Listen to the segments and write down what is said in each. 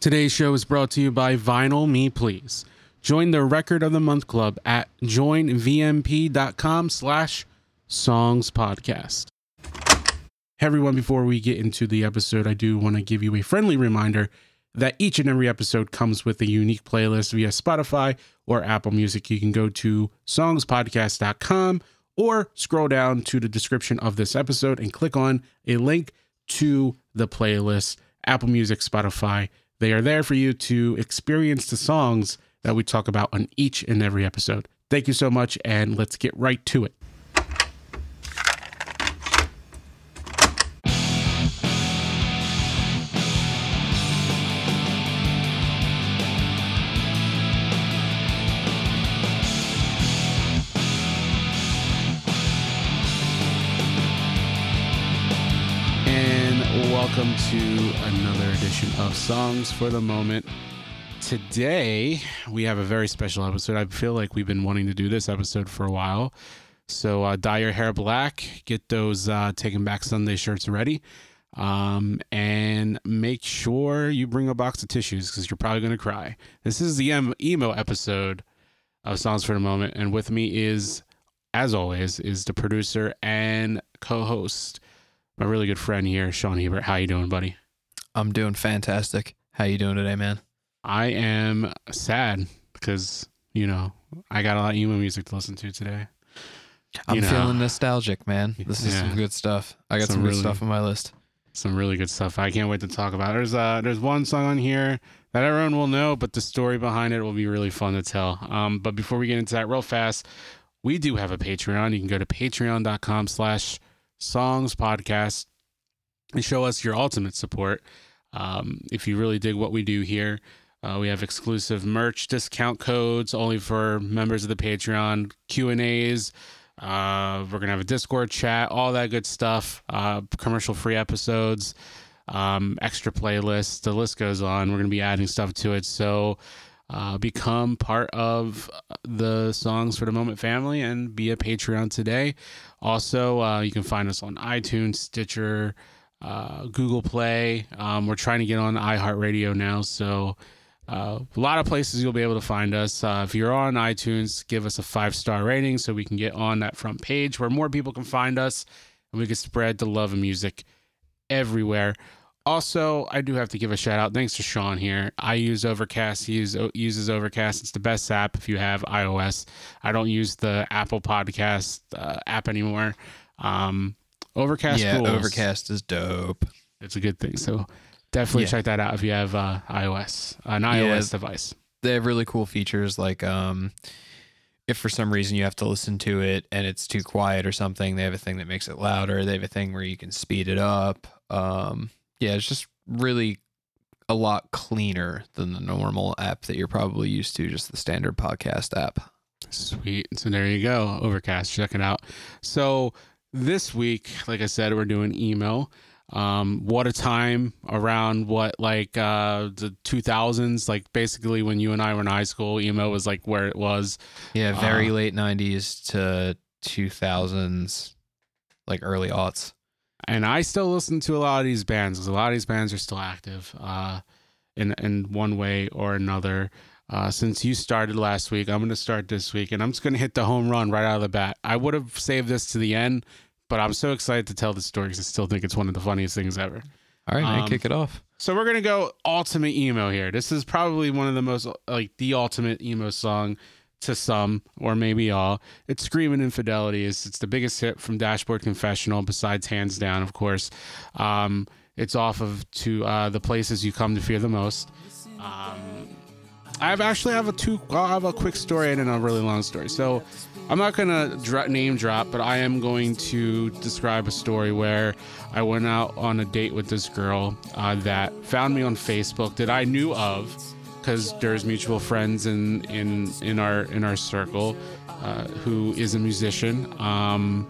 Today's show is brought to you by Vinyl Me Please. Join the Record of the Month Club at joinvmp.com slash songs podcast. Hey everyone, before we get into the episode, I do want to give you a friendly reminder that each and every episode comes with a unique playlist via Spotify or Apple Music. You can go to songspodcast.com or scroll down to the description of this episode and click on a link to the playlist, Apple Music, Spotify. They are there for you to experience the songs that we talk about on each and every episode. Thank you so much, and let's get right to it. Edition of Songs for the Moment. Today, we have a very special episode. I feel like we've been wanting to do this episode for a while. So, uh, dye your hair black, get those uh, Back Sunday shirts ready, um, and make sure you bring a box of tissues because you're probably going to cry. This is the em- emo episode of Songs for the Moment. And with me is, as always, is the producer and co host, my really good friend here, Sean Hebert. How you doing, buddy? I'm doing fantastic. How you doing today, man? I am sad because you know I got a lot of emo music to listen to today. I'm You know. feeling nostalgic, man. This is Yeah. some good stuff. I got Some some, really- good stuff on my list. Some really good stuff. I can't wait to talk about. There's uh there's one song on here that everyone will know, but the story behind it will be really fun to tell. Um, but before we get into that, real fast, we do have a Patreon. You can go to patreon.com/slash songs podcast and show us your ultimate support. Um, if you really dig what we do here, uh, we have exclusive merch discount codes only for members of the Patreon, Q and A's. Uh, we're gonna have a Discord chat, all that good stuff. Uh, commercial free episodes, um, extra playlists. The list goes on. We're gonna be adding stuff to it. So uh, become part of the Songs for the Moment family and be a Patreon today. Also, uh, you can find us on iTunes, Stitcher, uh, Google Play. Um, we're trying to get on iHeartRadio now, so uh, a lot of places you'll be able to find us. Uh, if you're on iTunes, give us a five star rating so we can get on that front page where more people can find us and we can spread the love of music everywhere. Also, I do have to give a shout out. Thanks to Sean here. I use Overcast. He use, uses Overcast. It's the best app if you have iOS. I don't use the Apple Podcast uh, app anymore. Um, Overcast yeah, rules. Overcast is dope. It's a good thing. So definitely Yeah. check that out if you have uh, iOS, an Yeah. iOS device. They have really cool features like um if for some reason you have to listen to it and it's too quiet or something, they have a thing that makes it louder. They have a thing where you can speed it up. Um yeah, it's just really a lot cleaner than the normal app that you're probably used to, just the standard podcast app. Sweet. So there you go. Overcast. Check it out. So this week, like I said, we're doing email. Um, what a time around what like uh the 2000s like basically when you and I were in high school emo was like where it was Yeah, very Uh, late '90s to 2000s, like early aughts. and I still listen to a lot of these bands because a lot of these bands are still active uh, in in one way or another. Uh, since you started last week, I'm going to start this week, and I'm just going to hit the home run right out of the bat. I would have saved this to the end, but I'm so excited to tell the story because I still think it's one of the funniest things ever. All right, man, Um, kick it off. So we're gonna go ultimate emo here. This is probably one of the most like the ultimate emo song to some or maybe all. It's "Screaming Infidelity." It's, it's the biggest hit from Dashboard Confessional, besides "Hands Down," of course. Um, it's off of "To uh, the Places You Come to Fear the Most." Um, I have actually have a two. I'll have a quick story and then a really long story. So I'm not gonna dra- name drop, but I am going to describe a story where I went out on a date with this girl uh, that found me on Facebook that I knew of because there's mutual friends in in in our in our circle uh, who is a musician. Um,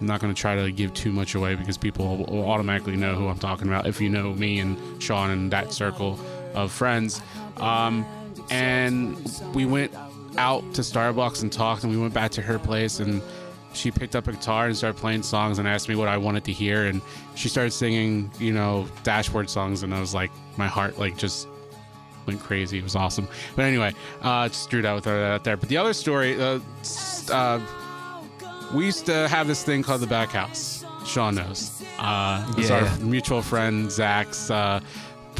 I'm not going to try to give too much away because people will automatically know who I'm talking about if you know me and Sean in that circle of friends. Um, and we went out to Starbucks and talked, and we went back to her place, and she picked up a guitar and started playing songs and asked me what I wanted to hear, and she started singing, you know, dashboard songs, and I was like, my heart like just went crazy. It was awesome. But anyway, uh, just threw that with that out there. But the other story, uh, uh, we used to have this thing called the back house. Sean knows. Uh, it was Yeah. our mutual friend Zach's uh,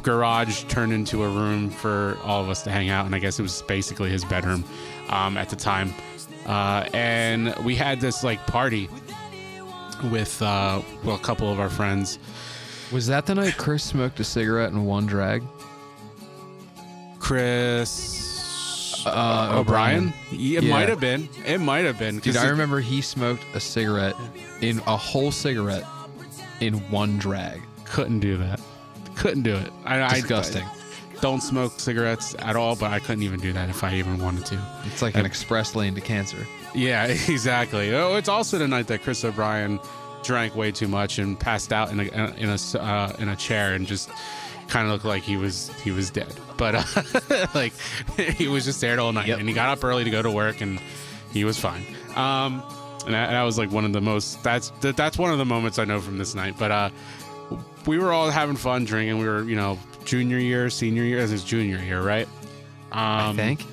garage turned into a room for all of us to hang out, and I guess it was basically his bedroom um, at the time. Uh, and we had this like party with uh, well, a couple of our friends. Was that the night Chris smoked a cigarette in one drag? Chris Uh, O'Brien. Yeah, It Yeah. might have been. It might have been. Dude, I it- remember he smoked a cigarette in a whole cigarette in one drag. couldn't do that. Couldn't do it. I, Disgusting. I don't smoke cigarettes at all, but I couldn't even do that if I even wanted to. It's like an express lane to cancer. Yeah, exactly. Oh, it's also the night that Chris O'Brien drank way too much and passed out in a in a uh, in a chair and just kind of looked like he was he was dead. But uh, like he was just there all night, Yep. and he got up early to go to work, and he was fine. Um, and that, that was like one of the most that's that, that's one of the moments I know from this night. But uh, we were all having fun drinking. We were you know junior year, senior year, this is junior year, right? Um, I think.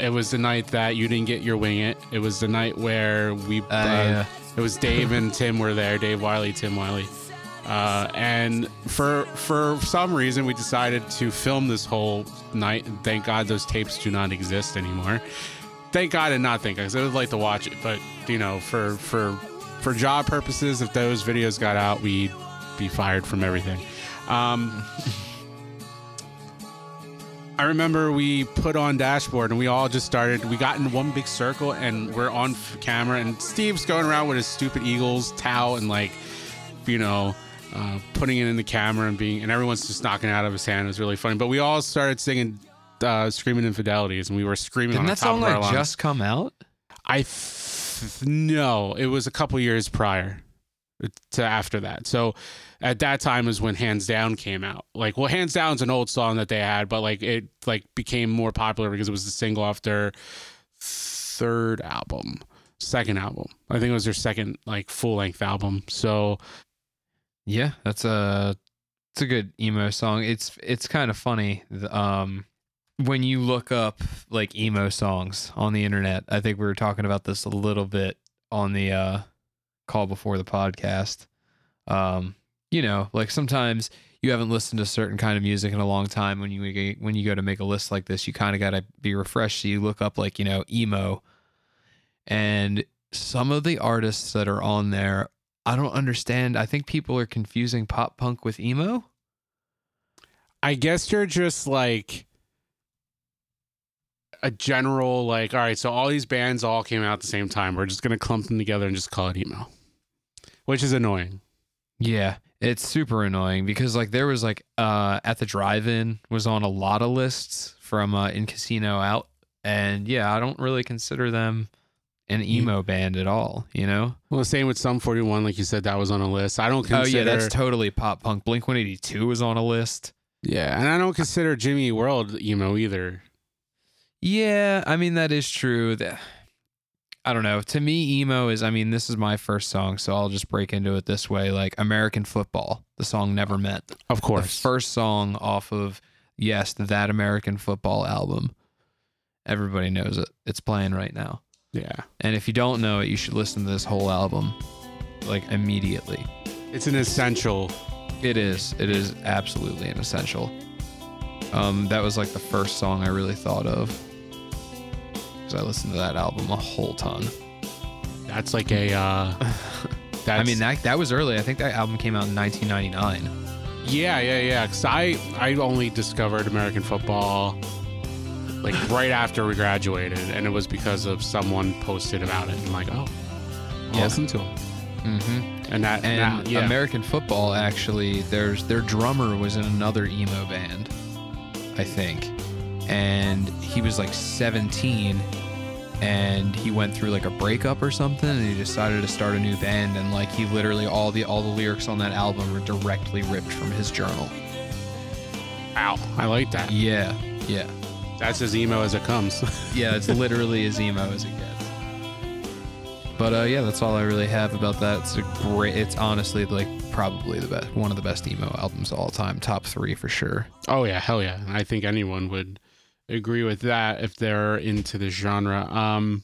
it was the night that you didn't get your wing it. It was the night where we. Uh, yeah. It was Dave and Tim were there. Dave Wiley, Tim Wiley, uh, and for for some reason we decided to film this whole night. And thank God those tapes do not exist anymore. Thank God and not thank God, 'cause I would like to watch it. But you know, for for for job purposes, if those videos got out, we'd be fired from everything. Um, I remember we put on dashboard and we all just started. We got in one big circle and we're on camera. And Steve's going around with his stupid Eagles towel and like, you know, uh, putting it in the camera and being, and everyone's just knocking it out of his hand. It was really funny. But we all started singing, uh, screaming infidelities, and we were screaming Didn't on that top song like just come out? I f- no, it was a couple years prior to after that. So at that time is when Hands Down came out. Like, well, Hands Down's an old song that they had, but like it like became more popular because it was the single off their third album, second album. I think it was their second like full length album. So Yeah, that's a it's a good emo song. It's it's kind of funny. Um, when you look up like emo songs on the internet, I think we were talking about this a little bit on the uh, call before the podcast. Um, you know, like sometimes you haven't listened to certain kind of music in a long time. When you when you go to make a list like this, you kind of got to be refreshed. So you look up like you know emo, and some of the artists that are on there I don't understand. I think people are confusing pop punk with emo. I guess you're just like a general like all right so all these bands all came out at the same time we're just gonna clump them together and just call it emo which is annoying Yeah, it's super annoying because like there was like uh at the drive-in was on a lot of lists from uh in casino out and yeah, I don't really consider them an emo band at all, you know? well the same with Sum 41 like you said that was on a list i don't consider. Oh yeah, that's totally pop punk. Blink 182 was on a list. yeah and i don't consider jimmy world emo either Yeah, I mean that is true. That I don't know. To me, emo is. I mean, this is my first song, so I'll just break into it this way. Like American Football, the song "Never Meant." of The course first song off of yes, that American Football album. Everybody knows it. It's playing right now. yeah And if you don't know it, you should listen to this whole album, like immediately. it's an essential It is. It is absolutely an essential. Um, that was like the first song I really thought of because I listened to that album a whole ton. that's like a uh that's, I mean that that was early. I think that album came out in 1999. Yeah, yeah, yeah. Because I, I only discovered American football like right after we graduated, and it was because of someone posted about it. and like, oh, I'll Yeah. listen to it. Mm-hmm. And that, And that- yeah, American Football actually, there's their drummer was in another emo band, I think, and he was like 17, and he went through like a breakup or something, and he decided to start a new band, and like he literally all the all the lyrics on that album were directly ripped from his journal. Wow, I like that. Yeah, yeah, That's as emo as it comes. yeah. It's literally as emo as it gets. But uh, yeah, that's all I really have about that. It's a great. It's honestly like probably the best, one of the best emo albums of all time, top three for sure. oh yeah, hell yeah. I think anyone would agree with that if they're into the genre. Um,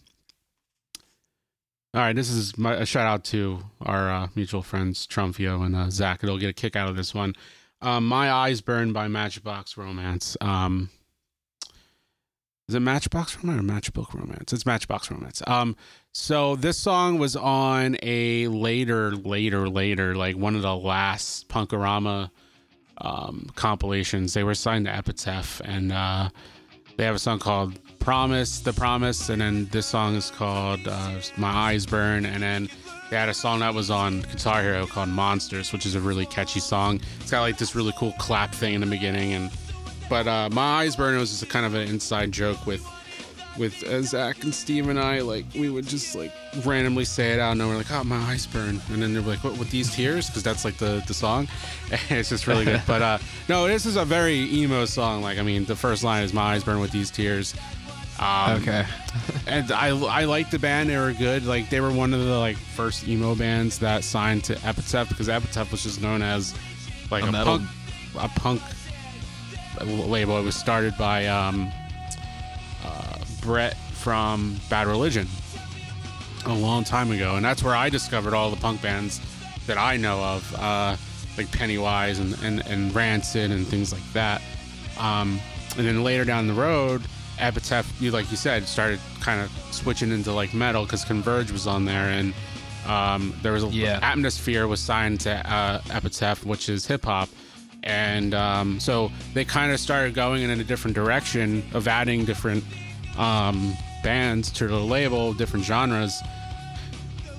all right, this is my, a shout out to our uh, mutual friends Trumfio and uh, Zach. They'll get a kick out of this one. Um, my Eyes Burn by Matchbox Romance. Um, is it Matchbox Romance or Matchbook Romance? It's Matchbox Romance. Um, so this song was on a later, later, later, like one of the last Punk-O-Rama um, compilations. They were signed to Epitaph, and uh, they have a song called Promise, The Promise, and then this song is called uh, My Eyes Burn, and then they had a song that was on Guitar Hero called Monsters, which is a really catchy song. It's got like this really cool clap thing in the beginning, and but uh, My Eyes Burn was just a kind of an inside joke with with uh, Zach and Steve and I, like we would just like randomly say it out, and we're like, "Oh, my eyes burn," and then they're like, "What with these tears?" Because that's like the the song. It's just really good. but uh, no, this is a very emo song. Like, I mean, the first line is "My eyes burn with these tears." Um, okay. and I I like the band. They were good. Like they were one of the like first emo bands that signed to Epitaph because Epitaph was just known as like A a, punk a punk label. It was started by um, Brett from Bad Religion a long time ago, and that's where I discovered all the punk bands that I know of, uh, like Pennywise and, and, and Rancid and things like that. Um, and then later down the road, Epitaph, you like you said, started kind of switching into like metal because Converge was on there, and um, there was a Yeah. Atmosphere was signed to uh, Epitaph, which is hip hop. And um, so they kind of started going in a different direction of adding different um, bands to the label, different genres.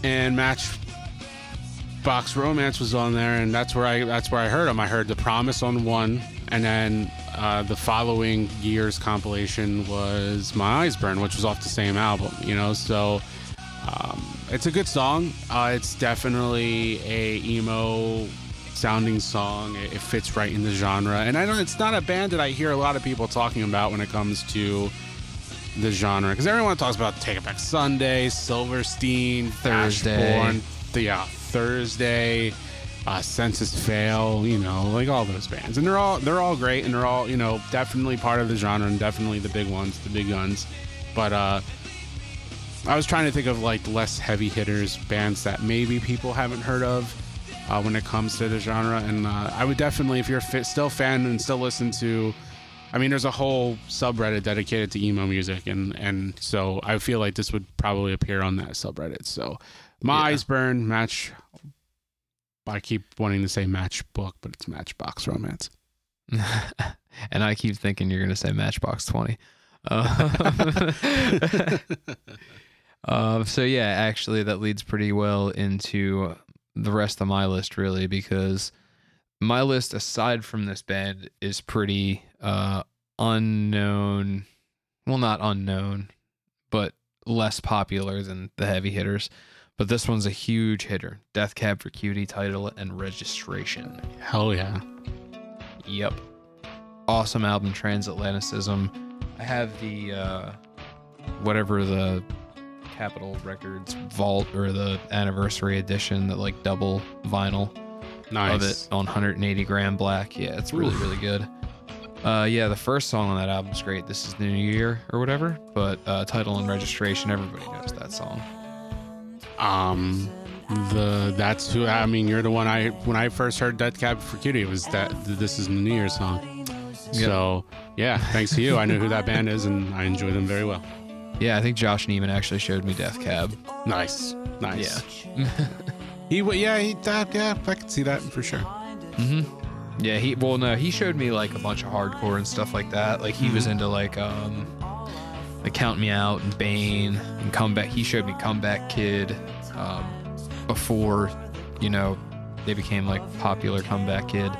And Matchbox Romance was on there, and that's where I that's where I heard them. I heard The Promise on one, and then uh, the following year's compilation was My Eyes Burn, which was off the same album. You know, so um, it's a good song. Uh, it's definitely a emo sounding song. It, it fits right in the genre, and I don't. It's not a band that I hear a lot of people talking about when it comes to the genre because everyone talks about Taking Back Sunday, Silverstein, Thursday. Ashbourne, the yeah, Thursday, uh, Senses Fail, you know, like all those bands, and they're all they're all great, and they're all you know definitely part of the genre and definitely the big ones, the big guns, but uh. I was trying to think of like less heavy hitters bands that maybe people haven't heard of uh, when it comes to the genre, and uh, I would definitely, if you're fi- still a fan and still listen to, I mean, there's a whole subreddit dedicated to emo music, and and so I feel like this would probably appear on that subreddit. So, my Yeah. eyes burn match. I keep wanting to say matchbook, but it's Matchbox Romance. and I keep thinking you're gonna say Matchbox Twenty. Uh, uh, so yeah, actually, that leads pretty well into the rest of my list, really, because my list, aside from this band, is pretty uh, unknown. Well, not unknown, but less popular than the heavy hitters. But this one's a huge hitter. Death Cab for Cutie title and registration. Hell yeah! Yep. Awesome album, Transatlanticism. I have the uh, whatever the Capitol Records Vault or the anniversary edition, that like double vinyl Nice. of it on 180 gram black. Yeah, it's really really good. Uh, yeah, the first song on that album is great. This is the New Year or whatever. But uh, title and registration, everybody knows that song. Um, the that's who I mean. You're the one I when I first heard Death Cab for Cutie it was that this is the New Year's song. So yeah, thanks to you, I know who that band is, and I enjoy them very well. Yeah, I think Josh Neiman actually showed me Death Cab. Nice, nice. Yeah. He w- yeah he that yeah I can see that for sure. hmm Yeah, he well no, he showed me like a bunch of hardcore and stuff like that. Like he was into like um like Count Me Out and Bane and Comeback. He showed me Comeback Kid um before, you know, they became like popular Comeback Kid.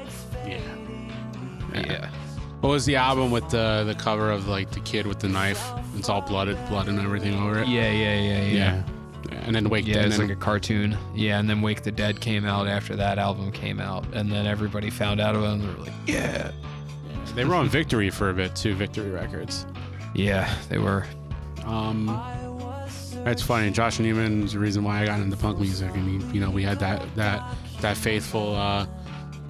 Yeah. Yeah. What was the album with the the cover of like the kid with the knife? It's all blooded, blood and everything over it. Yeah, yeah, yeah, yeah. Yeah. And then Wake Yeah, and it's then, like a cartoon. Yeah, and then Wake the Dead came out after that album came out, and then everybody found out about it and they were like, Yeah. they were on Victory for a bit too, Victory Records. Yeah, they were. Um, it's funny. Josh Neiman is the reason why I got into punk music, I mean, you know, we had that that that faithful uh,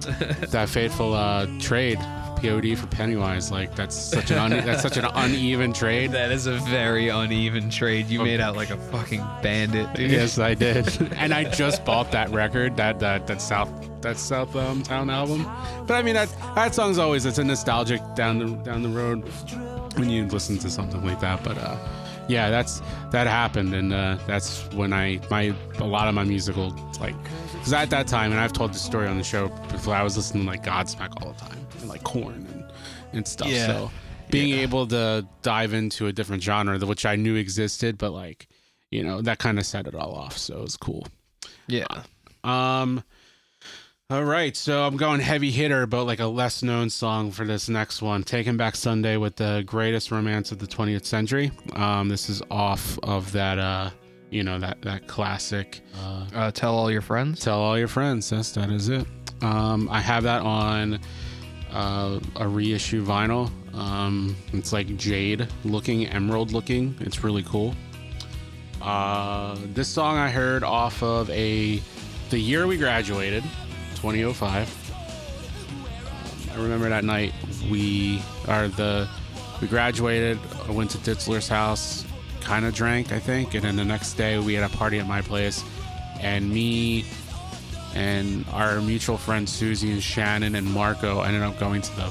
that faithful uh, trade POD for Pennywise. Like that's such an un- that's such an uneven trade. That is a very uneven trade. You made out like a fucking bandit, dude. Yes, I did. and I just bought that record, that that that South that South um, Town album. But I mean that that song's always it's a nostalgic down the down the road when you listen to something like that. But uh, yeah, that's that happened, and uh, that's when I my a lot of my musical like because at that time, and I've told the story on the show before, I was listening to like Godsmack all the time and like Korn and and stuff. Yeah. So being Yeah. able to dive into a different genre, which I knew existed, but like you know that kind of set it all off. So it was cool. Yeah. Um. All right, so I'm going heavy hitter, but like a less known song for this next one. Taking Back Sunday with the greatest romance of the 20th century. Um, this is off of that, uh, you know, that that classic. Uh, Uh, tell all your friends. Tell all your friends. Yes, that is it. Um, I have that on uh, a reissue vinyl. Um, it's like jade looking, emerald looking. It's really cool. Uh, this song I heard off of a the year we graduated, 2005. Um, I remember that night we are the we graduated. I went to Ditzler's house, kind of drank, I think, and then the next day we had a party at my place, and me and our mutual friends Susie and Shannon and Marco ended up going to the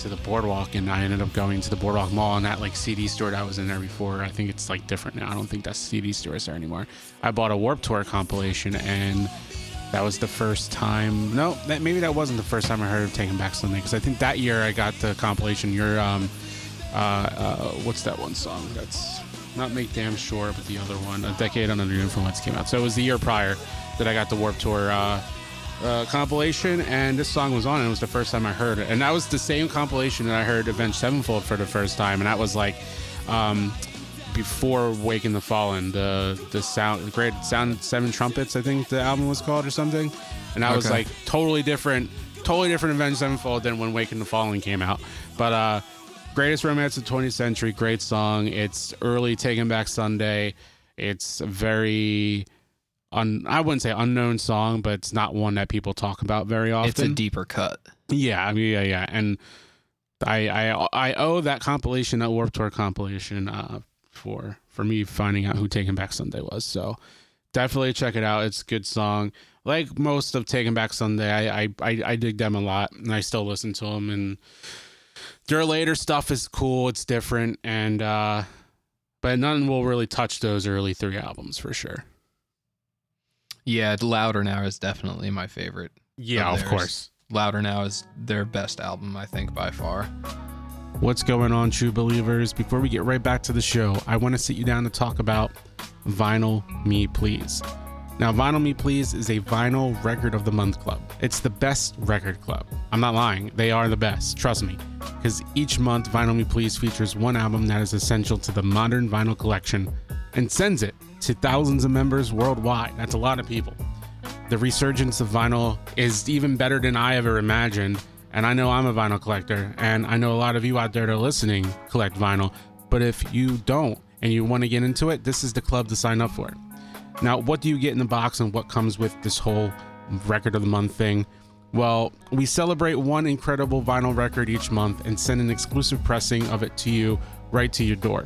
to the boardwalk and I ended up going to the boardwalk mall and that like CD store that I was in there before I think it's like different now. I don't think that CD store is there anymore. I bought a Warped Tour compilation and that was the first time no that maybe that wasn't the first time I heard of Taking Back Sunday because I think that year I got the compilation your um uh, uh what's that one song that's not Make Damn Sure but the other one A Decade Under the Influence came out so it was the year prior that I got the Warped Tour uh uh, compilation, and this song was on. And it was the first time I heard it, and that was the same compilation that I heard Avenged Sevenfold for the first time, and that was like um, before Waking the Fallen. The the sound, the great sound seven trumpets, I think the album was called or something, and that was like totally different, totally different Avenged Sevenfold than when Waking the Fallen came out. But uh, greatest romance of the 20th century, great song. It's early Taking Back Sunday. It's very un, I wouldn't say unknown song, but it's not one that people talk about very often. It's a deeper cut. yeah, I mean, yeah, yeah, and I I I owe that compilation, that Warped Tour compilation, uh, for for me finding out who Taking Back Sunday was. So definitely check it out. It's a good song. Like most of Taking Back Sunday, I I I, I dig them a lot, and I still listen to them. And their later stuff is cool. It's different, and uh, but none will really touch those early three albums for sure. Yeah, Louder Now is definitely my favorite. Yeah, Of of course. Louder Now is their best album, I think, by far. What's going on, true believers? Before we get right back to the show, I want to sit you down to talk about Vinyl Me Please. Now, Vinyl Me Please is a vinyl record of the month club. It's the best record club. I'm not lying, they are the best, trust me. Because each month, Vinyl Me Please features one album that is essential to the modern vinyl collection and sends it to thousands of members worldwide. That's a lot of people. The resurgence of vinyl is even better than I ever imagined. And I know I'm a vinyl collector, and I know a lot of you out there that are listening collect vinyl. But if you don't and you want to get into it, this is the club to sign up for. Now, what do you get in the box and what comes with this whole record of the month thing? Well, we celebrate one incredible vinyl record each month and send an exclusive pressing of it to you right to your door.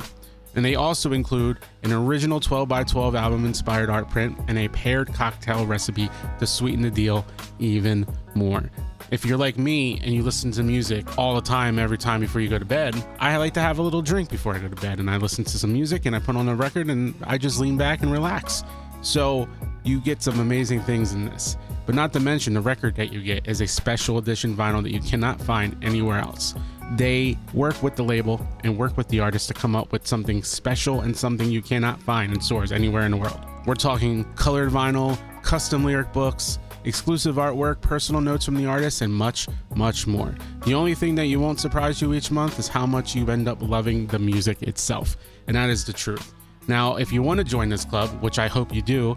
And they also include an original 12 by 12 album inspired art print and a paired cocktail recipe to sweeten the deal even more. If you're like me and you listen to music all the time, every time before you go to bed, I like to have a little drink before I go to bed and I listen to some music and I put on a record and I just lean back and relax. So you get some amazing things in this. But not to mention, the record that you get is a special edition vinyl that you cannot find anywhere else. They work with the label and work with the artist to come up with something special and something you cannot find in stores anywhere in the world. We're talking colored vinyl, custom lyric books, exclusive artwork, personal notes from the artist, and much, much more. The only thing that you won't surprise you each month is how much you end up loving the music itself. And that is the truth. Now, if you want to join this club, which I hope you do,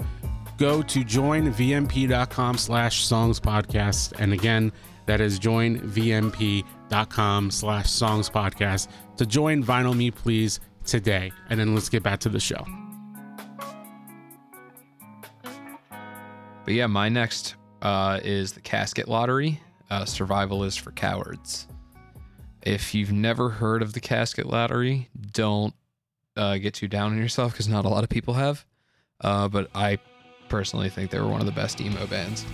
go to joinvmp.com slash songs podcast. And again, that is joinvmp.com slash songs podcast to join Vinyl Me Please today. And then let's get back to the show. But yeah, my next uh, is the Casket Lottery. uh, Survival is for Cowards. If you've never heard of the Casket Lottery, don't uh, get too down on yourself because not a lot of people have. Uh, but I personally think they were one of the best emo bands.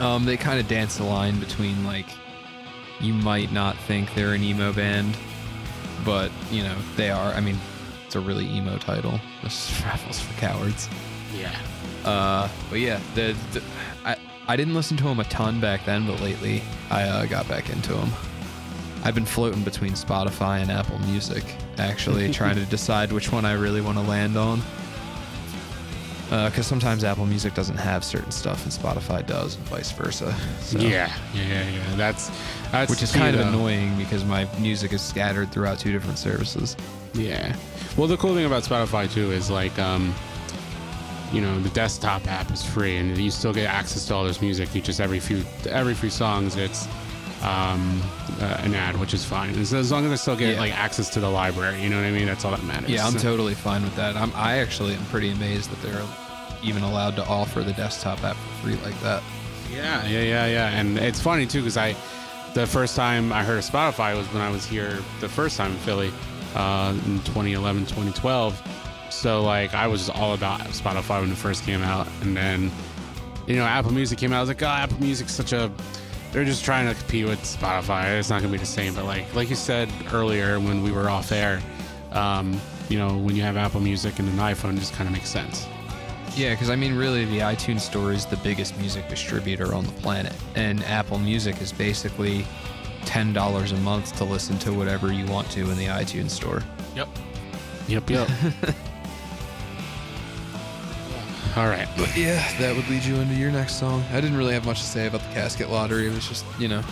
Um, they kind of dance the line between like you might not think they're an emo band, but you know they are. I mean, it's a really emo title. This raffles for Cowards. Yeah. Uh, but yeah, the, the I I didn't listen to them a ton back then, but lately I uh, got back into them. I've been floating between Spotify and Apple Music, actually trying to decide which one I really want to land on. Because sometimes Apple Music doesn't have certain stuff and Spotify does, and vice versa. So, Yeah, yeah, yeah. That's that's Which is kind of uh, annoying because my music is scattered throughout two different services. Yeah. Well, the cool thing about Spotify too is like, um, you know, the desktop app is free, and you still get access to all this music. You just every few every few songs, it's um, uh, an ad, which is fine. As, as long as I still get Yeah. like access to the library, you know what I mean? That's all that matters. Yeah, I'm So- totally fine with that. I'm, I actually am pretty amazed that they're even allowed to offer the desktop app for free like that. Yeah, yeah, yeah, yeah. And it's funny too because I, the first time I heard of Spotify was when I was here the first time in Philly, uh, in 2011, 2012. So like I was all about Spotify when it first came out, and then, you know, Apple Music came out. I was like, oh, Apple Music's such a, they're just trying to compete with Spotify. It's not gonna be the same. But like, like you said earlier when we were off air, um, you know, when you have Apple Music and an iPhone, it just kind of makes sense. Yeah, because I mean, really, the iTunes Store is the biggest music distributor on the planet, and Apple Music is basically ten dollars a month to listen to whatever you want to in the iTunes Store. Yep. Yep. Yep. All right. But yeah, that would lead you into your next song. I didn't really have much to say about the Casket Lottery. It was just, you know,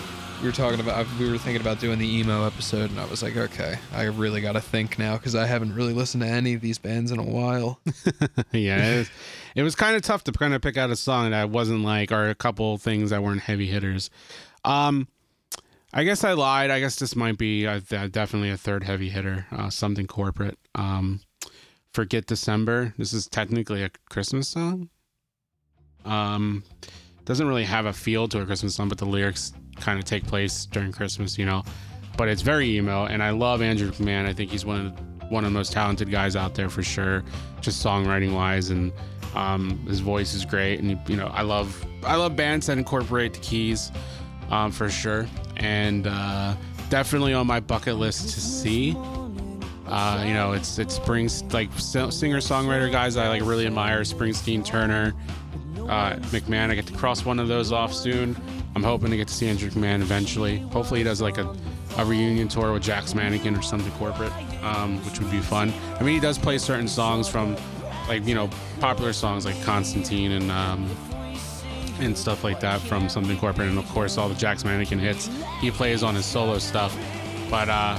we were talking about, we were thinking about doing the emo episode, and I was like, okay, I really got to think now because I haven't really listened to any of these bands in a while. yeah, it was, it was kind of tough to kind of pick out a song that wasn't like, or a couple things that weren't heavy hitters. Um, I guess I lied. I guess this might be uh, th- definitely a third heavy hitter, uh, something corporate. Um, Forget December. This is technically a Christmas song. Um, doesn't really have a feel to a Christmas song, but the lyrics kind of take place during Christmas, you know. But it's very emo, and I love Andrew McMahon. I think he's one of the, one of the most talented guys out there for sure, just songwriting wise, and um, his voice is great. And you know, I love I love bands that incorporate the keys, um, for sure, and uh, definitely on my bucket list to see. Uh, you know, it's it's brings like singer songwriter guys I like really admire Springsteen, Turner, uh, McMahon. I get to cross one of those off soon. I'm hoping to get to see Andrew McMahon eventually. Hopefully, he does like a, a reunion tour with Jack's Mannequin or something corporate, um, which would be fun. I mean, he does play certain songs from like you know popular songs like Constantine and um, and stuff like that from something corporate, and of course all the Jack's Mannequin hits he plays on his solo stuff. But uh,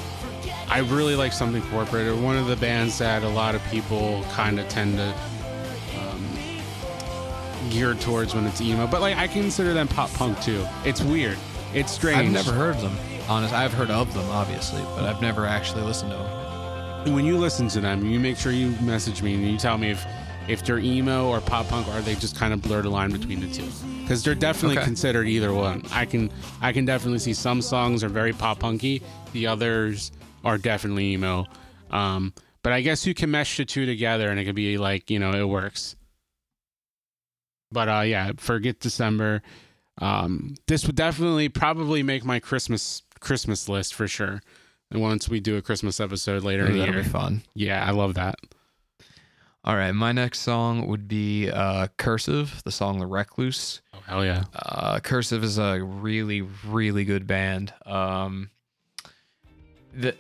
I really like something corporate. They're one of the bands that a lot of people kind of tend to um, gear towards when it's emo. But like I consider them pop punk too. It's weird. It's strange. I've never heard of them. Honest, I've heard of them obviously, but I've never actually listened to them. when you listen to them, you make sure you message me and you tell me if if they're emo or pop punk or they just kind of blur the line between the two because they're definitely Okay. considered either one. I can I can definitely see some songs are very pop punky, the others are definitely emo. Um, but I guess you can mesh the two together and it could be like you know it works. But uh, yeah, forget December. Um, this would definitely probably make my Christmas Christmas list for sure. And once we do a Christmas episode later in the That'll year, be fun. yeah, I love that. All right, my next song would be uh, "Cursive," the song "The Recluse." Oh hell yeah! Uh, Cursive is a really, really good band. Um, the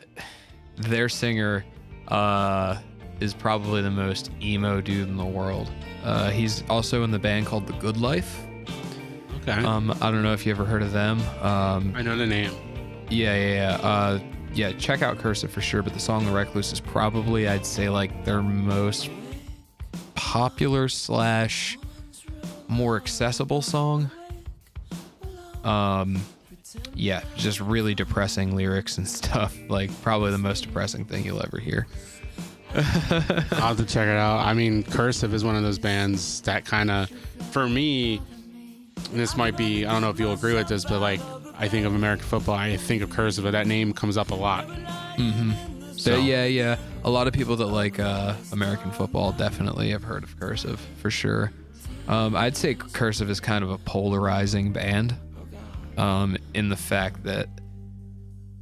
their singer uh, is probably the most emo dude in the world. Uh, he's also in the band called The Good Life. Okay, Um, I don't know if you ever heard of them. Um, I know the name. yeah, yeah, yeah. Uh, yeah, check out Cursive for sure. But the song "The Recluse" is probably, I'd say, like their most popular slash more accessible song. Um, yeah, just really depressing lyrics and stuff. Like probably the most depressing thing you'll ever hear. I'll have to check it out. I mean, Cursive is one of those bands that kind of, for me, and this might be I don't know if you'll agree with this, but like I think of American football, I think of cursive, but that name comes up a lot. Mm-hmm. So, yeah, yeah. A lot of people that like uh, American football definitely have heard of Cursive for sure. Um, I'd say Cursive is kind of a polarizing band um, in the fact that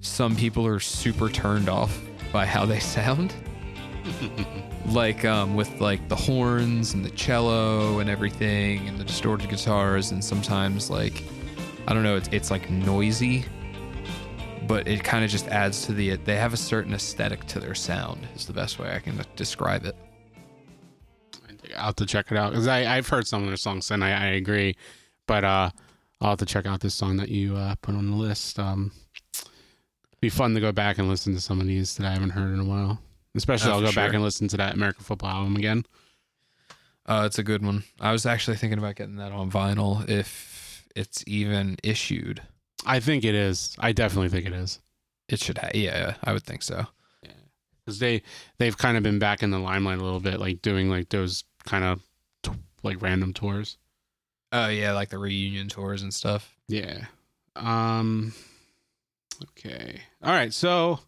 some people are super turned off by how they sound. like um, with like the horns and the cello and everything and the distorted guitars and sometimes like I don't know it's it's like noisy but it kind of just adds to the they have a certain aesthetic to their sound is the best way I can describe it. I'll have to check it out because I've heard some of their songs and I, I agree, but uh, I'll have to check out this song that you uh, put on the list. Um, be fun to go back and listen to some of these that I haven't heard in a while. Especially, oh, I'll go sure. back and listen to that American Football album again. Uh, it's a good one. I was actually thinking about getting that on vinyl if it's even issued. I think it is. I definitely think it is. It should. have. yeah, I would think so. Yeah, because they they've kind of been back in the limelight a little bit, like doing like those kind of t- like random tours. Oh yeah, like the reunion tours and stuff. Yeah. Um. Okay. All right. So,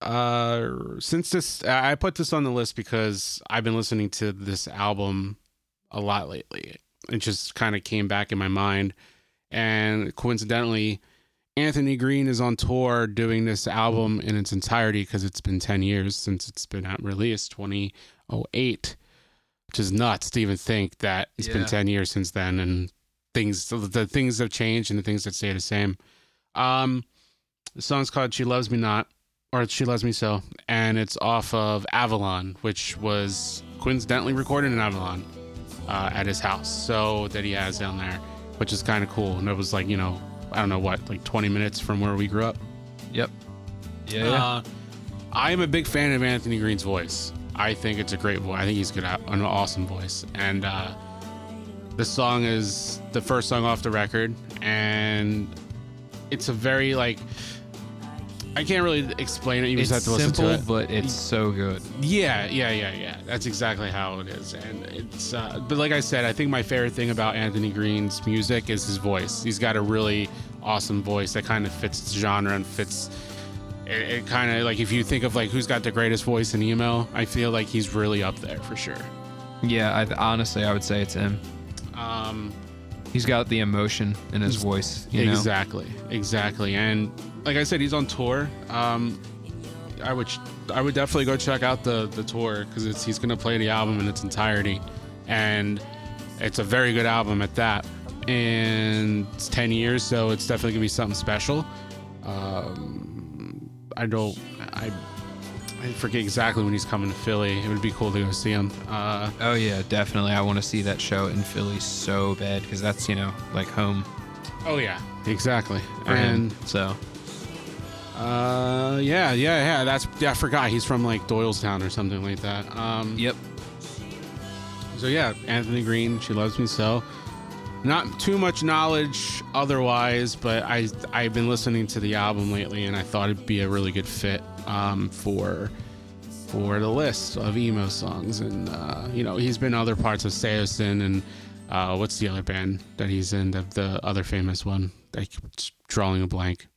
uh, since this, I put this on the list because I've been listening to this album a lot lately. It just kind of came back in my mind and coincidentally, Anthony Green is on tour doing this album in its entirety because it's been 10 years since it's been released, 2008, which is nuts to even think that it's yeah. been 10 years since then and things, the things have changed and the things that stay the same. Um, the song's called She Loves Me Not, or She Loves Me So, and it's off of Avalon, which was coincidentally recorded in Avalon uh, at his house. So that he has down there which is kind of cool. And it was like, you know, I don't know what, like 20 minutes from where we grew up. Yep. Yeah. Uh, I am a big fan of Anthony Green's voice. I think it's a great voice. I think he's got an awesome voice. And uh, the song is the first song off the record, and it's a very like I can't really explain it. You it's just have to listen simple, to it. but it's so good. Yeah, yeah, yeah, yeah. That's exactly how it is. And it's, uh, but like I said, I think my favorite thing about Anthony Green's music is his voice. He's got a really awesome voice that kind of fits the genre and fits. It, it kind of like if you think of like who's got the greatest voice in emo, I feel like he's really up there for sure. Yeah, I, honestly, I would say it's him. Um, he's got the emotion in his voice. exactly, know? exactly, and like I said, he's on tour. Um, I would I would definitely go check out the the tour because he's gonna play the album in its entirety, and it's a very good album at that. And it's ten years, so it's definitely gonna be something special. Um, I don't I. I forget exactly when he's coming to Philly. It would be cool to go see him. Uh, oh yeah, definitely. I want to see that show in Philly so bad because that's you know like home. Oh yeah, exactly. and him, so uh, yeah, yeah, yeah. That's yeah. I forgot he's from like Doylestown or something like that. Um, yep. So yeah, Anthony Green. She loves me so. Not too much knowledge otherwise, but I I've been listening to the album lately, and I thought it'd be a really good fit um, for for the list of emo songs. And uh, you know, he's been other parts of Saosin and uh, what's the other band that he's in? The, the other famous one. I drawing a blank.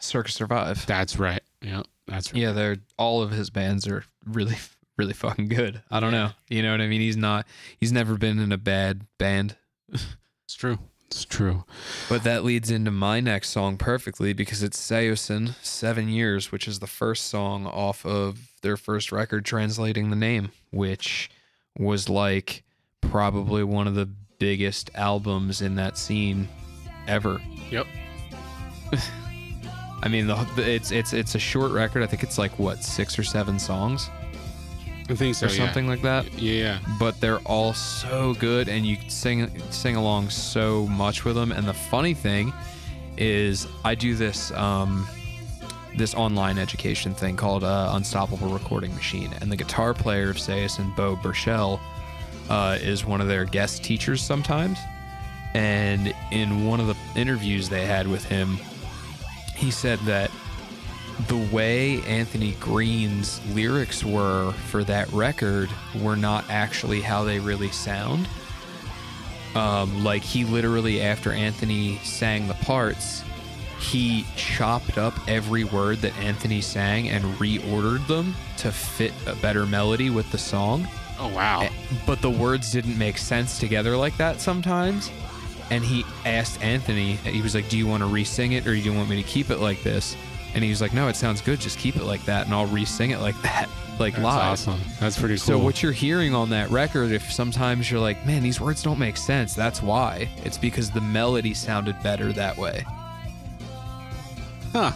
Circa Survive. That's right. Yeah, that's right. Yeah, they're all of his bands are really really fucking good. I don't know. You know what I mean? He's not he's never been in a bad band. it's true. It's true. But that leads into my next song perfectly because it's Saosin, Seven Years, which is the first song off of their first record translating the name, which was like probably one of the biggest albums in that scene ever. Yep. I mean, the, it's it's it's a short record. I think it's like what six or seven songs. I think so, or something yeah. like that. Yeah, but they're all so good, and you sing sing along so much with them. And the funny thing is, I do this um, this online education thing called uh, Unstoppable Recording Machine, and the guitar player of Saosin Beau Burchell uh, is one of their guest teachers sometimes. And in one of the interviews they had with him, he said that the way Anthony Green's lyrics were for that record were not actually how they really sound. Um, like he literally after Anthony sang the parts, he chopped up every word that Anthony sang and reordered them to fit a better melody with the song. Oh wow. But the words didn't make sense together like that sometimes. And he asked Anthony, he was like, Do you want to re sing it or do you want me to keep it like this? And he was like, No, it sounds good. Just keep it like that and I'll re sing it like that, like That's live. awesome. That's pretty cool. So what you're hearing on that record, if sometimes you're like, man, these words don't make sense, that's why. It's because the melody sounded better that way. Huh.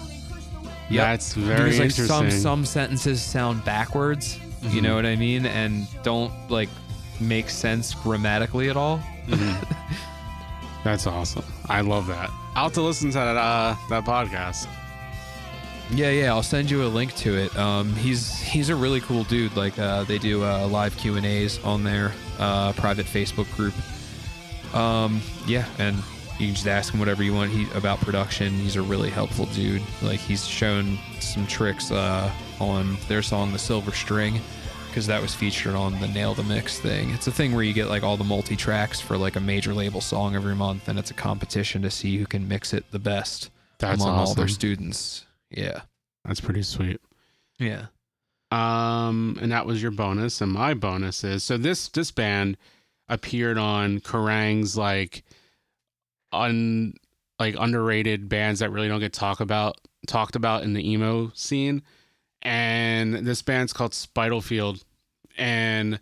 Yep. That's very because like interesting. some some sentences sound backwards, you know what I mean, and don't like make sense grammatically at all. Mhm. That's awesome. I love that. I'll have to listen to that uh, that podcast. Yeah, yeah, I'll send you a link to it. Um, he's he's a really cool dude. Like uh, they do uh, live Q and A's on their uh, private Facebook group. Um, yeah, and you can just ask him whatever you want he, about production. He's a really helpful dude. Like he's shown some tricks uh, on their song "The Silver String" because that was featured on the Nail the Mix thing. It's a thing where you get like all the multi tracks for like a major label song every month, and it's a competition to see who can mix it the best That's among all their students. Yeah. That's pretty sweet. Yeah. Um, and that was your bonus, and my bonus is so this this band appeared on Kerrang's like un like underrated bands that really don't get talked about talked about in the emo scene, and this band's called Spitalfield, and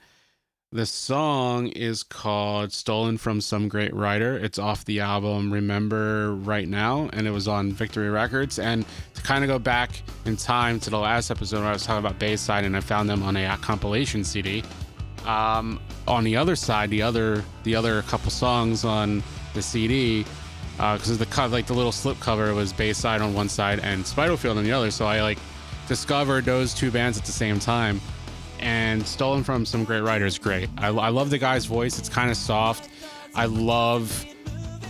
the song is called "Stolen from Some Great Writer." It's off the album "Remember Right Now," and it was on Victory Records. And to kind of go back in time to the last episode where I was talking about Bayside, and I found them on a, uh, compilation CD. Um, on the other side, the other the other couple songs on the CD, because the cut like the little slip cover was Bayside on one side and Spitalfield on the other. So I like discovered those two bands at the same time and stolen from some great writers great. I, I love the guy's voice. It's kind of soft. I love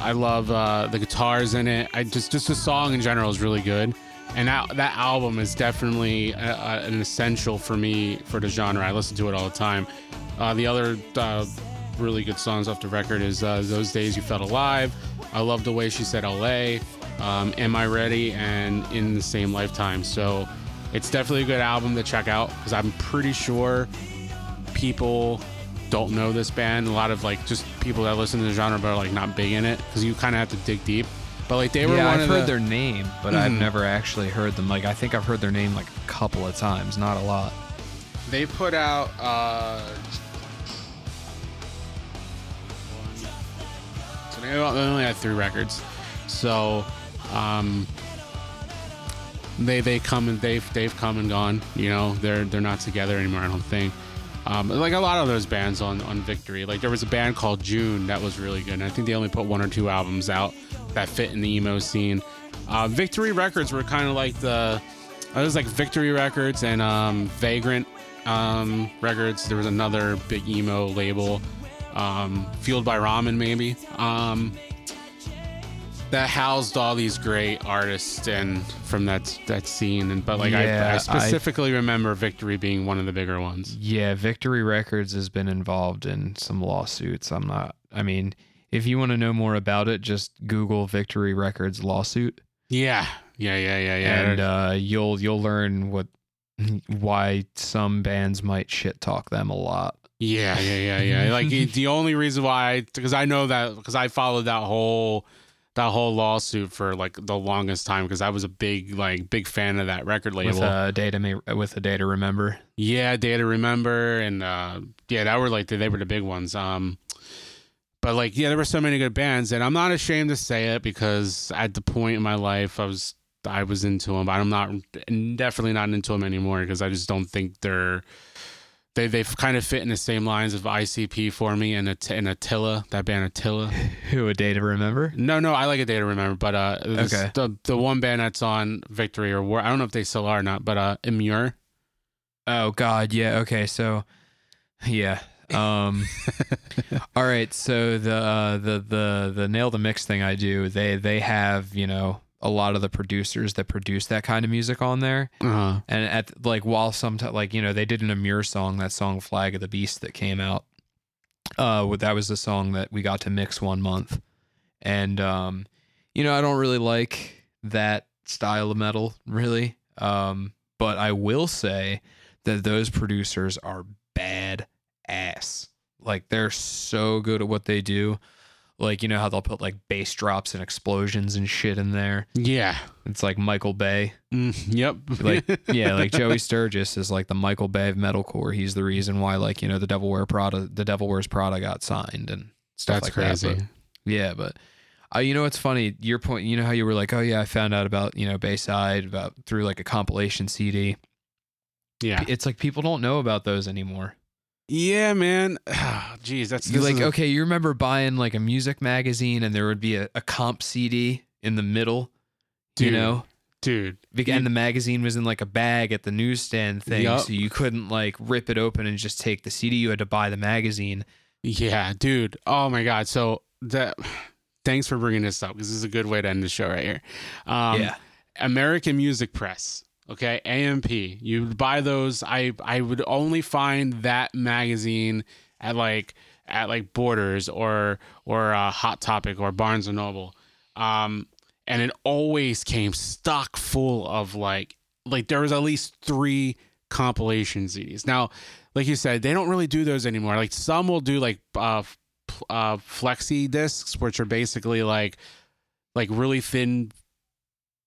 i love uh, the guitars in it. I just just the song in general is really good. And that, that album is definitely a, a, an essential for me for the genre. I listen to it all the time. Uh, the other uh, really good songs off the record is uh, those days you felt alive. I love the way she said la um, am i ready? And in the same lifetime. So it's definitely a good album to check out because I'm pretty sure people don't know this band. A lot of like just people that listen to the genre but are like not big in it because you kind of have to dig deep. But like they were yeah, one I've heard the, their name, but I've Mhm. never actually heard them. Like, I think I've heard their name like a couple of times, not a lot. they put out uh so they only had three records so um they they come and they've they've come and gone you know they're they're not together anymore i don't think. Um, like a lot of those bands on on victory like there was a band called june that was really good and i think they only put one or two albums out that fit in the emo scene. Uh, victory records were kind of like the it was like victory records and um, vagrant um, records. There was another big emo label um, fueled by ramen maybe. Um, that housed all these great artists and from that that scene and but like I, Yeah, I I- specifically remember victory being one of the bigger ones Yeah, Victory Records has been involved in some lawsuits. I'm not, I mean, if you want to know more about it, just Google Victory Records lawsuit yeah yeah yeah yeah yeah and uh, you'll you'll learn what why some bands might shit talk them a lot. Yeah, yeah, yeah, yeah. like the only reason why, because I know that because I followed that whole that whole lawsuit for like the longest time because I was a big like big fan of that record label. With a data ma- with a Day to Remember. yeah, Day to Remember and uh yeah, that were like the, they were the big ones. Um but like yeah, there were so many good bands and I'm not ashamed to say it because at the point in my life I was I was into them, but I'm not definitely not into them anymore because I just don't think they're they they've kind of fit in the same lines of ICP for me and Att- and Attila that band Attila. Who a day to remember? No, no, I like a day to remember, but uh, this- Okay. the the one band that's on Victory or War, I don't know if they still are or not, but uh, Emmure. Oh God, yeah. Okay, so yeah. Um. all right. So the uh, the the the nail the mix thing I do. They they have you know a lot of the producers that produce that kind of music on there, Uh, and at like while sometimes like you know they did an Emmure song, that song Flag of the Beast that came out. Uh, that was the song that we got to mix one month, and um, you know, I don't really like that style of metal, really. Um, but I will say that those producers are bad ass. Like they're so good at what they do. Like you know how they'll put like bass drops and explosions and shit in there. Yeah. It's like Michael Bay. Mm, yep. Like yeah, like Joey Sturgis is like the Michael Bay of metalcore. He's the reason why like you know the Devil Wear Prada, the Devil Wears Prada got signed and stuff That's like crazy. that. But, yeah, but uh, you know what's funny? Your point. You know how you were like, oh yeah, I found out about you know Bayside about through like a compilation CD. yeah. It's like people don't know about those anymore. Yeah, man. Jeez, that's You like a- okay, you remember buying like a music magazine and there would be a, a comp CD in the middle, you know, dude. And the magazine was in like a bag at the newsstand thing, Yup. so you couldn't like rip it open and just take the CD. You had to buy the magazine. Yeah, dude. Oh my god. So that. Thanks for bringing this up because this is a good way to end the show right here. Um, yeah, American Music Press. Okay, AMP. You buy those. I I would only find that magazine at like at like Borders or or uh, Hot Topic or Barnes and Noble. Um, and it always came stock full of like like there was at least three compilation CDs. Now, like you said, they don't really do those anymore. Like some will do like uh, uh flexi discs, which are basically like like really thin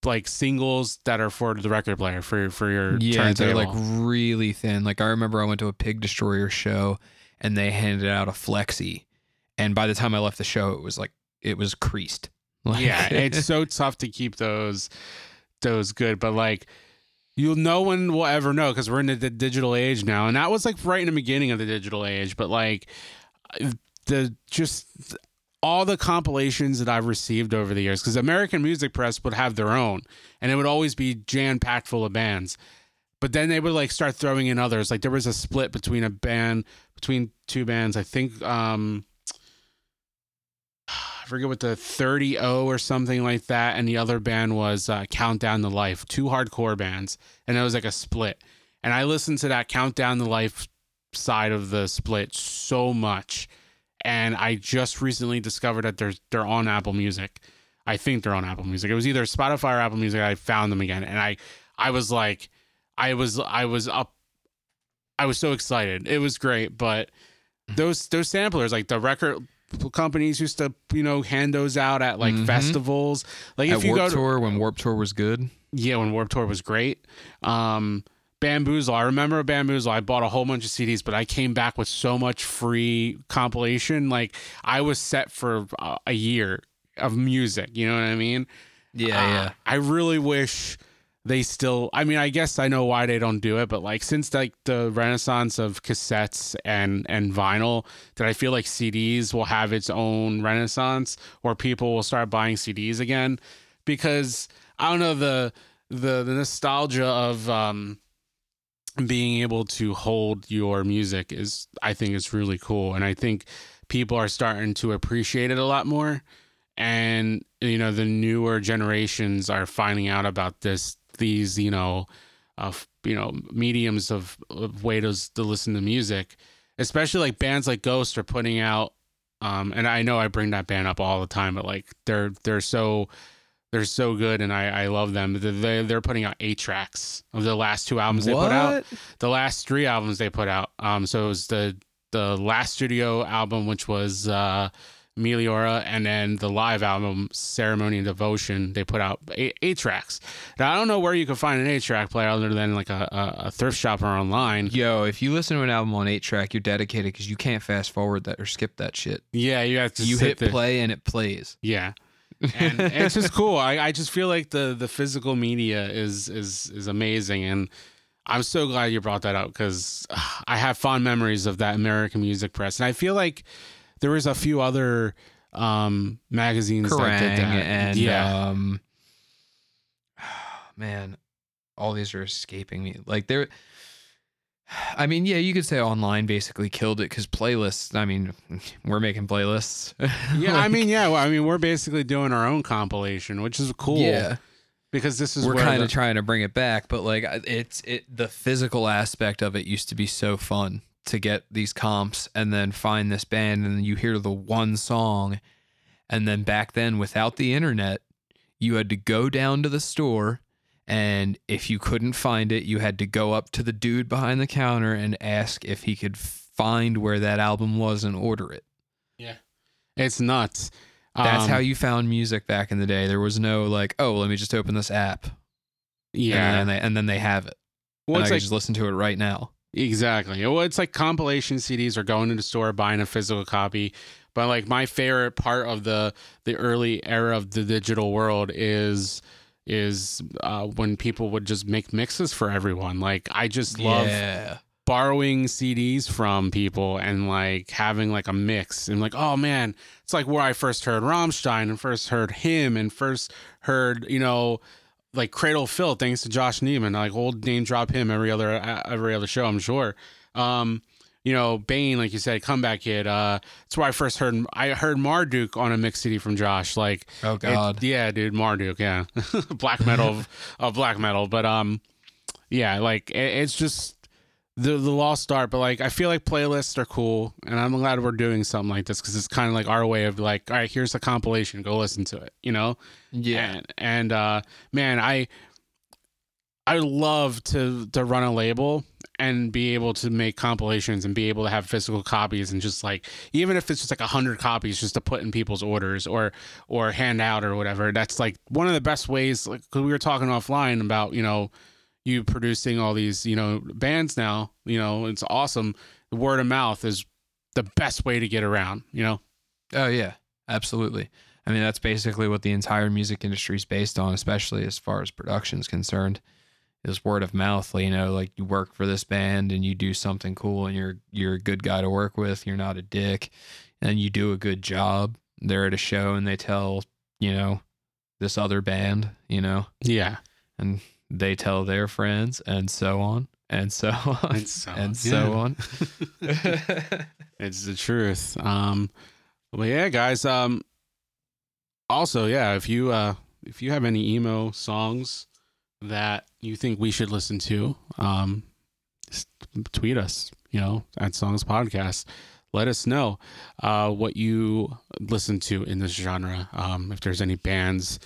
like singles that are for the record player for for your yeah, they're like really thin. Like I remember I went to a Pig Destroyer show and they handed out a flexi, and by the time I left the show, it was like it was creased. Like, yeah, it's so tough to keep those those good, but like you'll no one will ever know because we're in the, the digital age now, and that was like right in the beginning of the digital age. But like uh, the just all the compilations that I've received over the years, because American Music Press would have their own, and it would always be jam packed full of bands. But then they would like start throwing in others. Like there was a split between a band between two bands. I think um I forget what the 30 O or something like that, and the other band was uh, Countdown to Life, two hardcore bands, and it was like a split. And I listened to that Countdown to Life side of the split so much, and I just recently discovered that they're they're on Apple Music. I think they're on Apple Music. It was either Spotify or Apple Music. I found them again, and I I was like, I was I was up, I was so excited. It was great, but those those samplers, like the record companies used to you know hand those out at like Mhm. festivals like At if you go to, Tour when Warped Tour was good. yeah when warped tour was great um bamboozle. I remember bamboozle. I bought a whole bunch of cds but i came back with so much free compilation. Like i was set for uh, a year of music you know what i mean? Yeah, uh, I really wish they still. I mean, I guess I know why they don't do it, but like since like the renaissance of cassettes and and vinyl, that I feel like CDs will have its own renaissance, or people will start buying CDs again, because I don't know the the the nostalgia of um being able to hold your music is I think is really cool, and I think people are starting to appreciate it a lot more. And you know the newer generations are finding out about this these you know of you know mediums of, of way to, to listen to music. Especially like bands like ghost are putting out um and i know i bring that band up all the time but like they're they're so they're so good and i i love them they're, they're putting out eight tracks of the last two albums they put out the last three albums they put out. Um, so it was the the last studio album, which was uh, Meliora, and then the live album, Ceremony and Devotion. They put out eight, eight tracks. Now I don't know where you can find an eight track player other than like a, a, a thrift shop or online. Yo, if you listen to an album on eight track, you're dedicated because you can't fast forward that or skip that shit. Yeah, you have to. you hit there. play and it plays. Yeah. And it's just cool. I, I just feel like the the physical media is is is amazing, and I'm so glad you brought that up because I have fond memories of that American Music Press, and I feel like there was a few other um magazines that did that. and yeah, um, man, all these are escaping me. Like they're, I mean, yeah, you could say online basically killed it because playlists. I mean, we're making playlists. yeah. I mean, yeah. Well, I mean, we're basically doing our own compilation, which is cool. yeah, because this is we're kind the- of trying to bring it back, but like it's it the physical aspect of it used to be so fun to get these comps and then find this band and you hear the one song and then back then without the internet you had to go down to the store and if you couldn't find it you had to go up to the dude behind the counter and ask if he could find where that album was and order it Yeah. It's nuts. that's Um, how you found music back in the day there was no like oh let me just open this app Yeah. and then they, and then they have it well, and it's I can like just listen to it right now Exactly. Well, it's like compilation CDs or going to the store buying a physical copy. But like my favorite part of the the early era of the digital world is is uh, when people would just make mixes for everyone. Like I just love yeah borrowing CDs from people and like having like a mix and like oh man, it's like where I first heard Rammstein and first heard him and first heard you know like Cradle Filth thanks to Josh Neiman like old name drop him every other uh, every other show I'm sure. Um, you know Bane like you said comeback kid. Uh, that's where I first heard I heard Marduk on a mix CD from Josh like oh it- god yeah, dude, Marduk, yeah, black metal of, of black metal, but um, yeah, like it, it's just the the lost art. But like, I feel like playlists are cool, and I'm glad we're doing something like this because it's kind of like our way of like, all right, here's a compilation, go listen to it, you know? yeah and, and uh, man, I I love to to run a label and be able to make compilations and be able to have physical copies and just like even if it's just like a hundred copies just to put in people's orders or or hand out or whatever that's like one of the best ways like cause we were talking offline about you know you producing all these you know bands now you know it's awesome the word of mouth is the best way to get around you know Oh yeah, absolutely. I mean, that's basically what the entire music industry is based on, especially as far as production is concerned. Is word of mouth. You know, like you work for this band and you do something cool, and you're you're a good guy to work with. You're not a dick, and you do a good job. They're at a show and they tell you know this other band, you know, yeah and they tell their friends, and so on and so on and so, and so yeah. on. It's the truth. Um, well, yeah, guys. Um, also, yeah, if you uh, if you have any emo songs that you think we should listen to, um, tweet us. You know, at Songs Podcast. Let us know uh, what you listen to in this genre. Um, if there's any bands,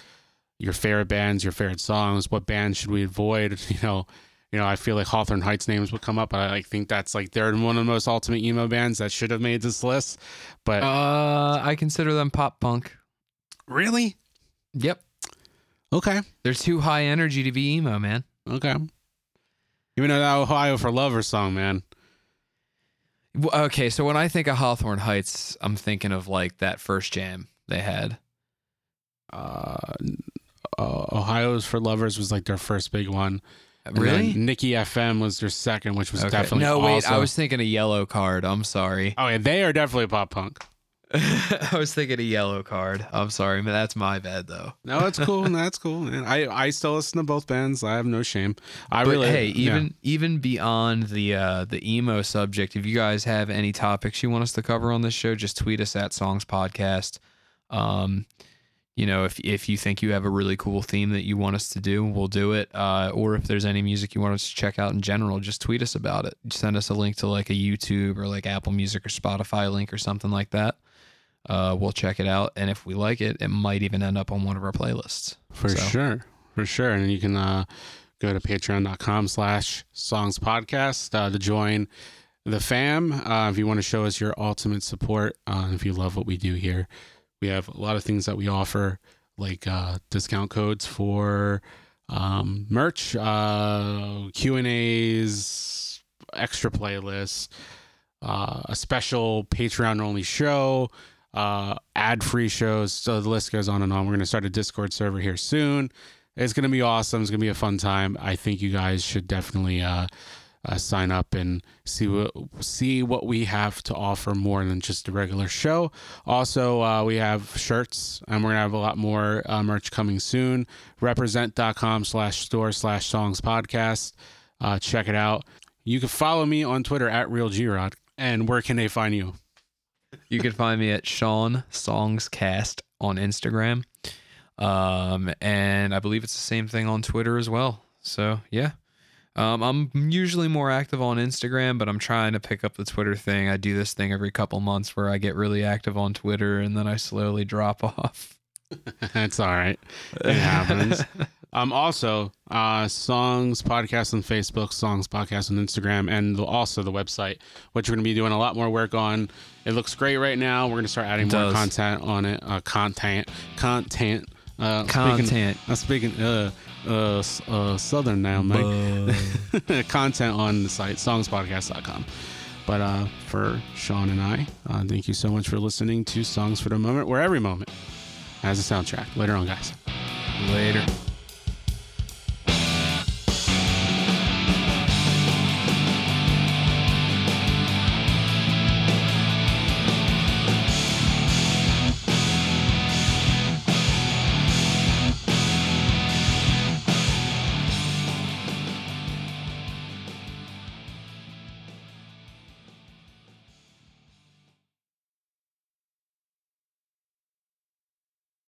your favorite bands, your favorite songs, what bands should we avoid? You know, you know, I feel like Hawthorne Heights names would come up. But I like think that's like they're one of the most ultimate emo bands that should have made this list. But uh, I consider them pop punk. really, Yep. Okay, They're too high energy to be emo, man. okay. Even though that Ohio for Lovers song, man. Okay, so when I think of Hawthorne Heights, I'm thinking of like that first jam they had. Uh, uh, Ohio's for Lovers was like their first big one. And Really? Niki FM was their second, which was Okay. definitely No, wait, I was thinking of Yellowcard. I'm sorry. Oh yeah, they are definitely pop punk. I was thinking a Yellowcard. I'm sorry, but that's my bad though. No, that's cool. that's cool. And I I still listen to both bands. I have no shame. I but really hey, yeah. even even beyond the uh, the emo subject, if you guys have any topics you want us to cover on this show, just tweet us at Songs Podcast. Um, you know, if if you think you have a really cool theme that you want us to do, we'll do it. Uh, or if there's any music you want us to check out in general, just tweet us about it. Send us a link to like a YouTube or like Apple Music or Spotify link or something like that. Uh, we'll check it out, and if we like it, it might even end up on one of our playlists. For So- sure. For sure. And you can uh, go to patreon.com slash songs podcast uh, to join the fam. Uh, if you want to show us your ultimate support, uh, if you love what we do here, we have a lot of things that we offer, like uh, discount codes for um, merch, uh, Q and A's, extra playlists, uh, a special Patreon only show, uh, ad free shows. So the list goes on and on. We're going to start a Discord server here soon. It's going to be awesome. It's going to be a fun time. I think you guys should definitely uh, uh, sign up and see what see what we have to offer more than just a regular show. Also, uh, we have shirts, and we're gonna have a lot more uh, merch coming soon. Represent.com slash store slash songs podcast. Uh, check it out. You can follow me on Twitter at Real Grod. And where can they find you? You can find me at Sean Songscast on Instagram. Um, and I believe it's the same thing on Twitter as well. So yeah. Um, I'm usually more active on Instagram, but I'm trying to pick up the Twitter thing. I do this thing every couple months where I get really active on Twitter and then I slowly drop off. it's all right. It happens. um, also, uh, songs podcast on Facebook, songs podcast on Instagram, and the, also the website, which we're going to be doing a lot more work on. It looks great right now. We're going to start adding It more does. content on it. Uh, content, content, uh, Content. Speaking, I'm speaking uh, uh, s- uh, southern now, Mike. content on the site songspodcast.com. But uh, for Sean and I, uh, thank you so much for listening to Songs for the Moment, where every moment has a soundtrack. Later on, guys. Later.